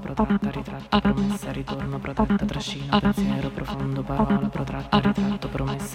protratta, ritratta, promessa, ritorno, protetta, trascina, pensiero profondo, parola, protratta, ritratta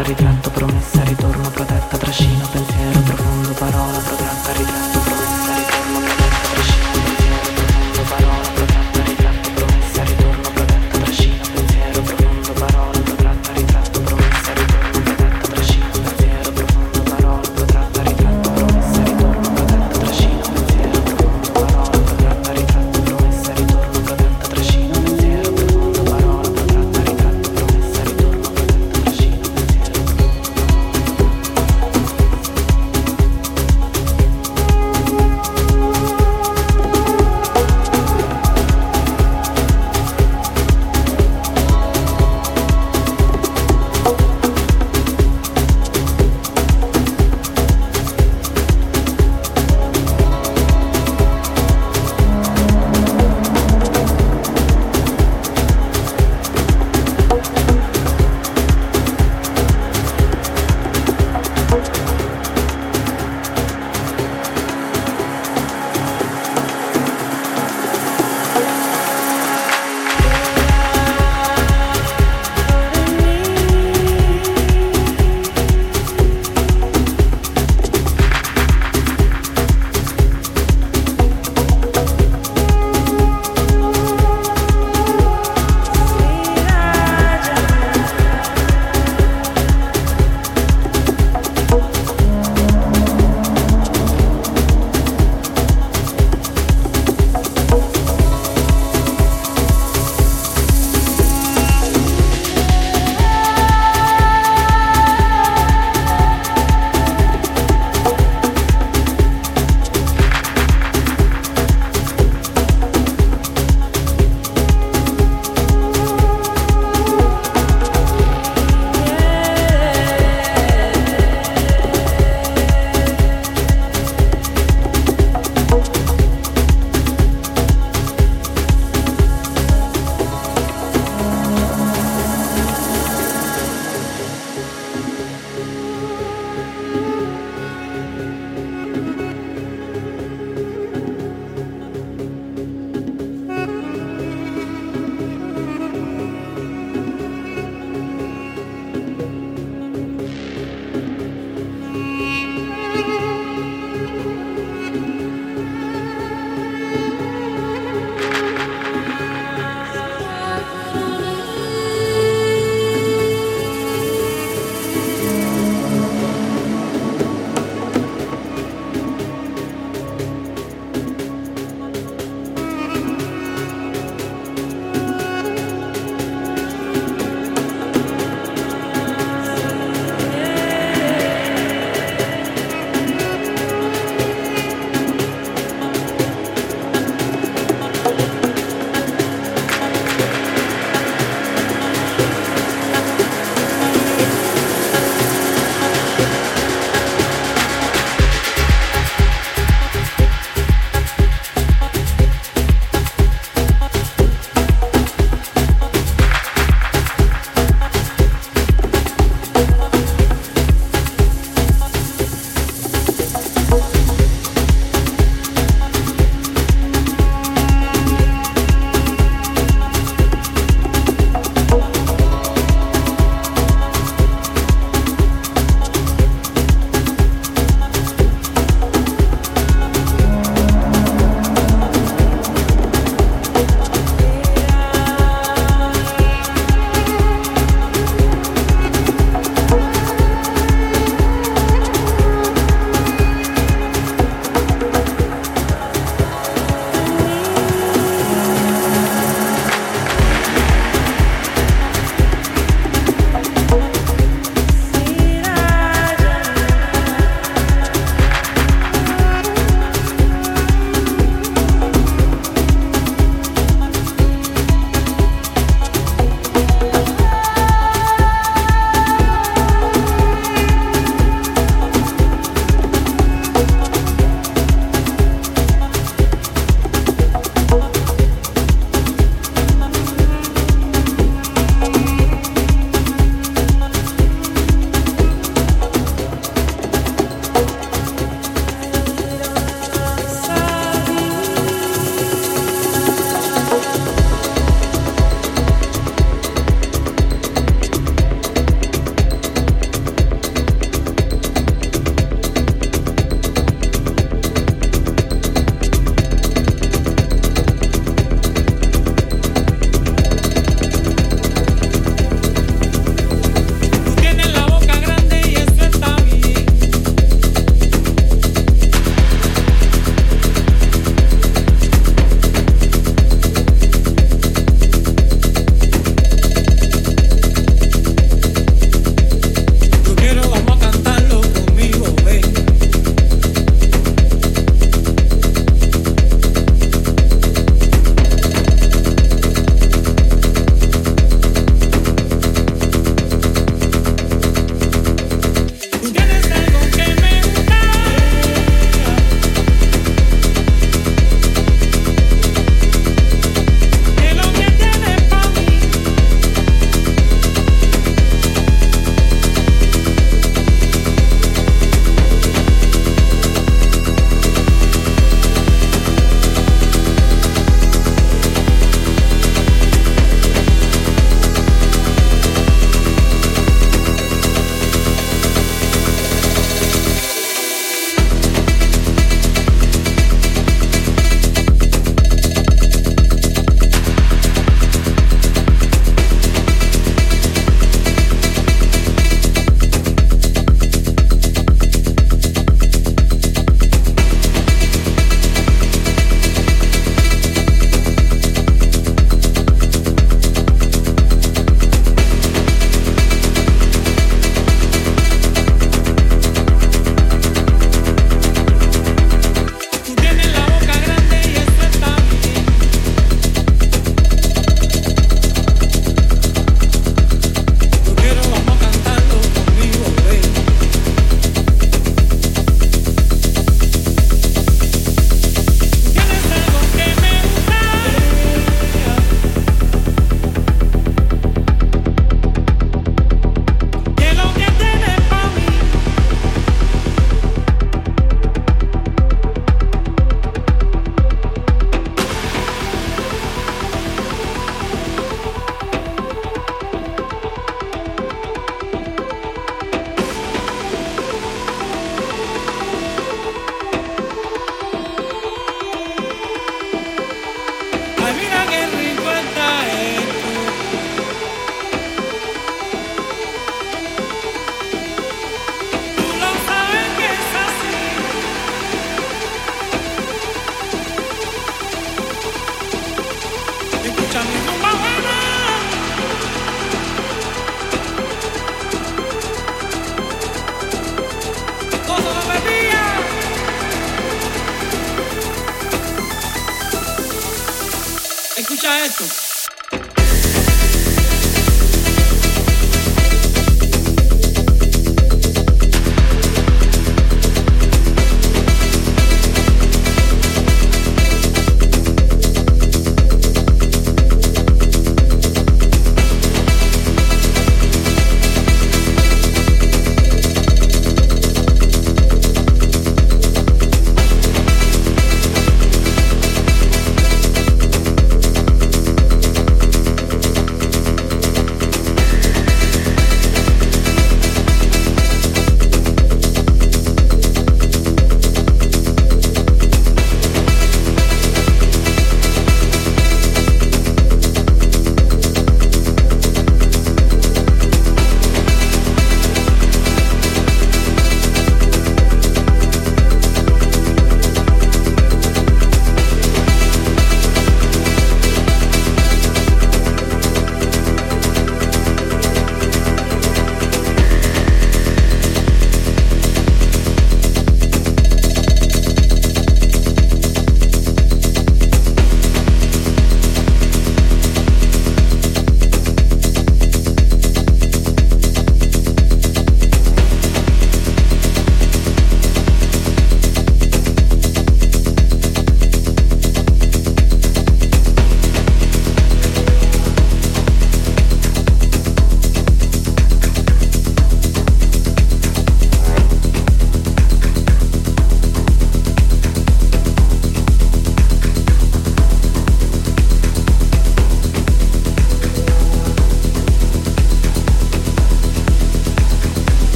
ritratto, promessa, ritorno, protetta, trascina, pensiero profondo, parola, protratta, ritratto,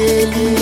Ele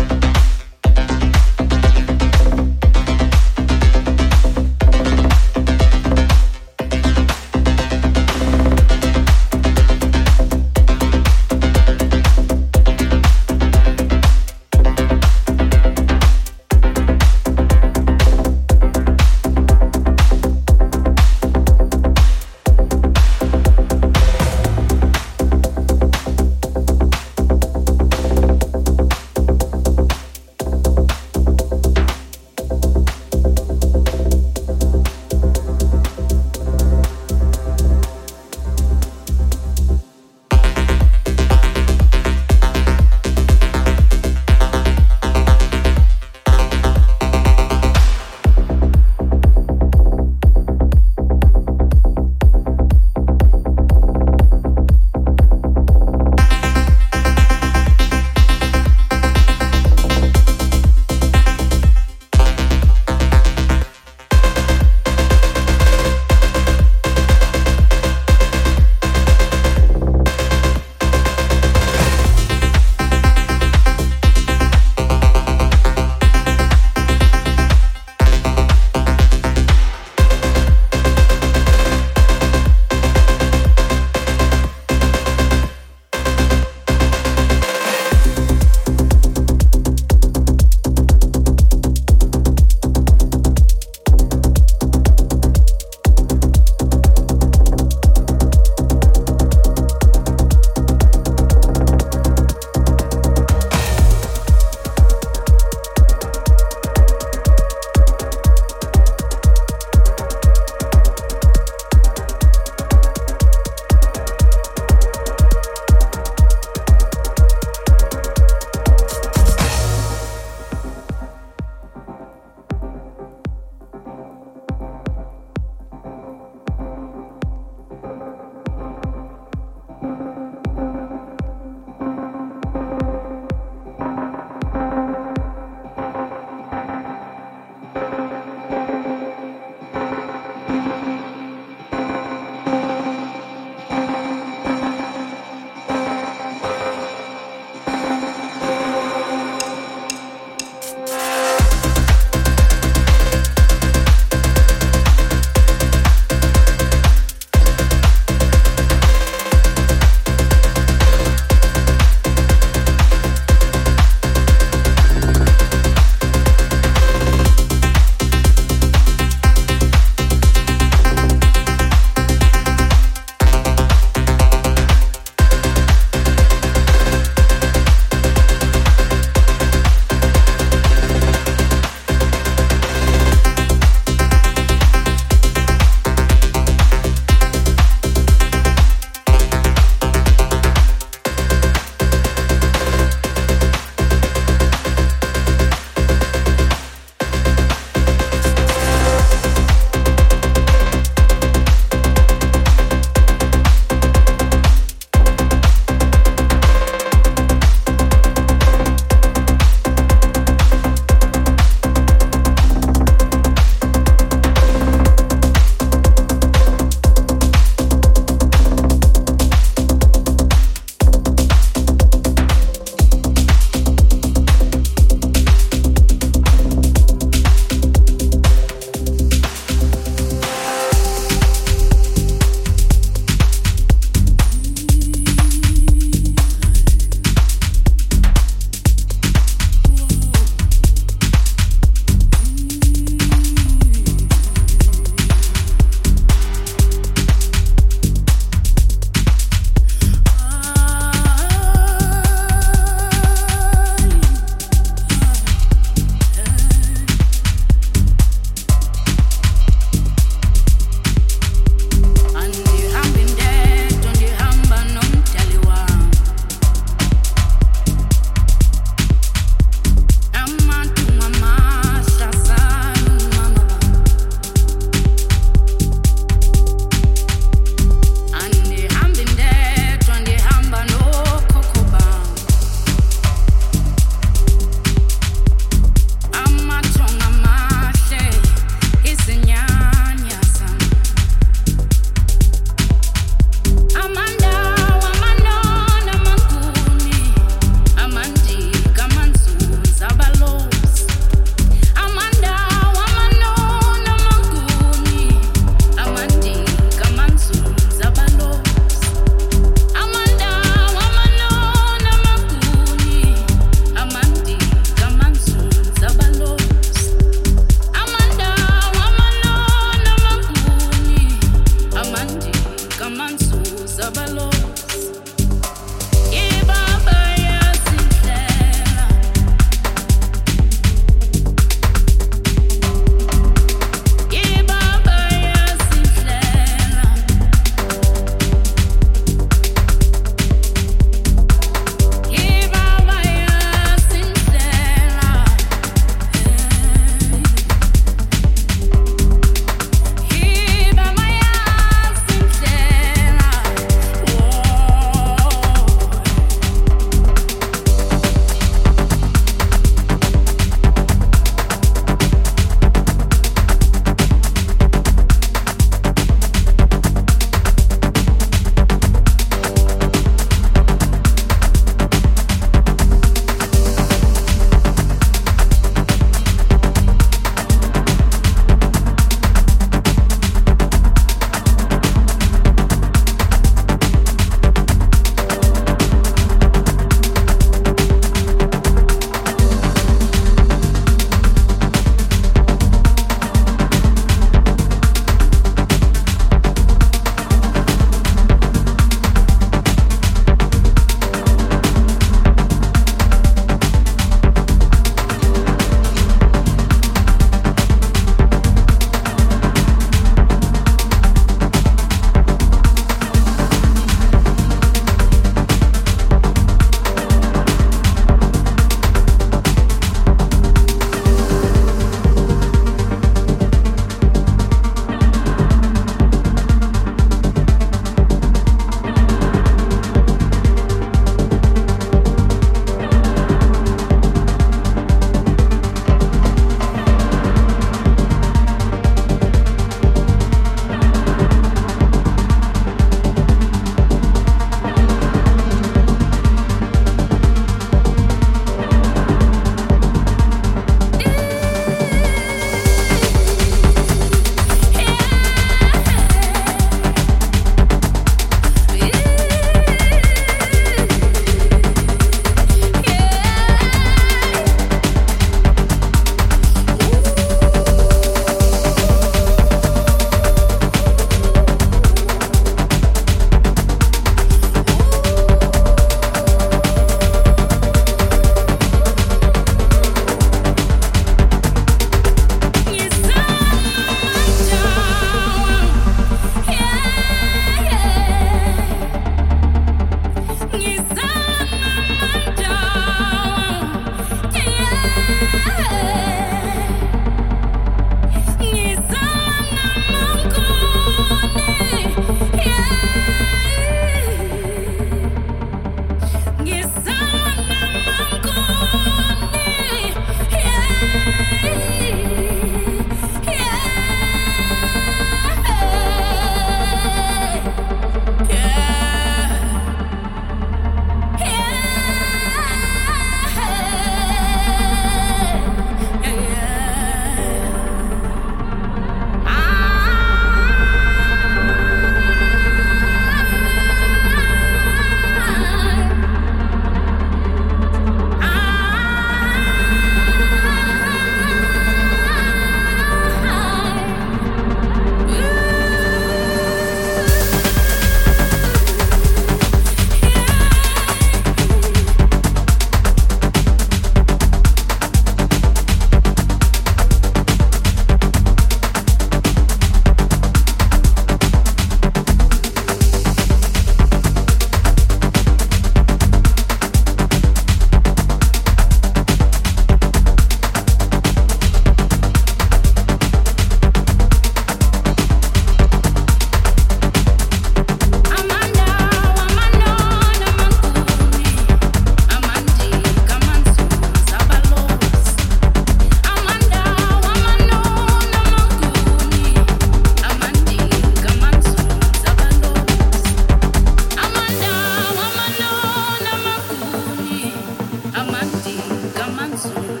soon.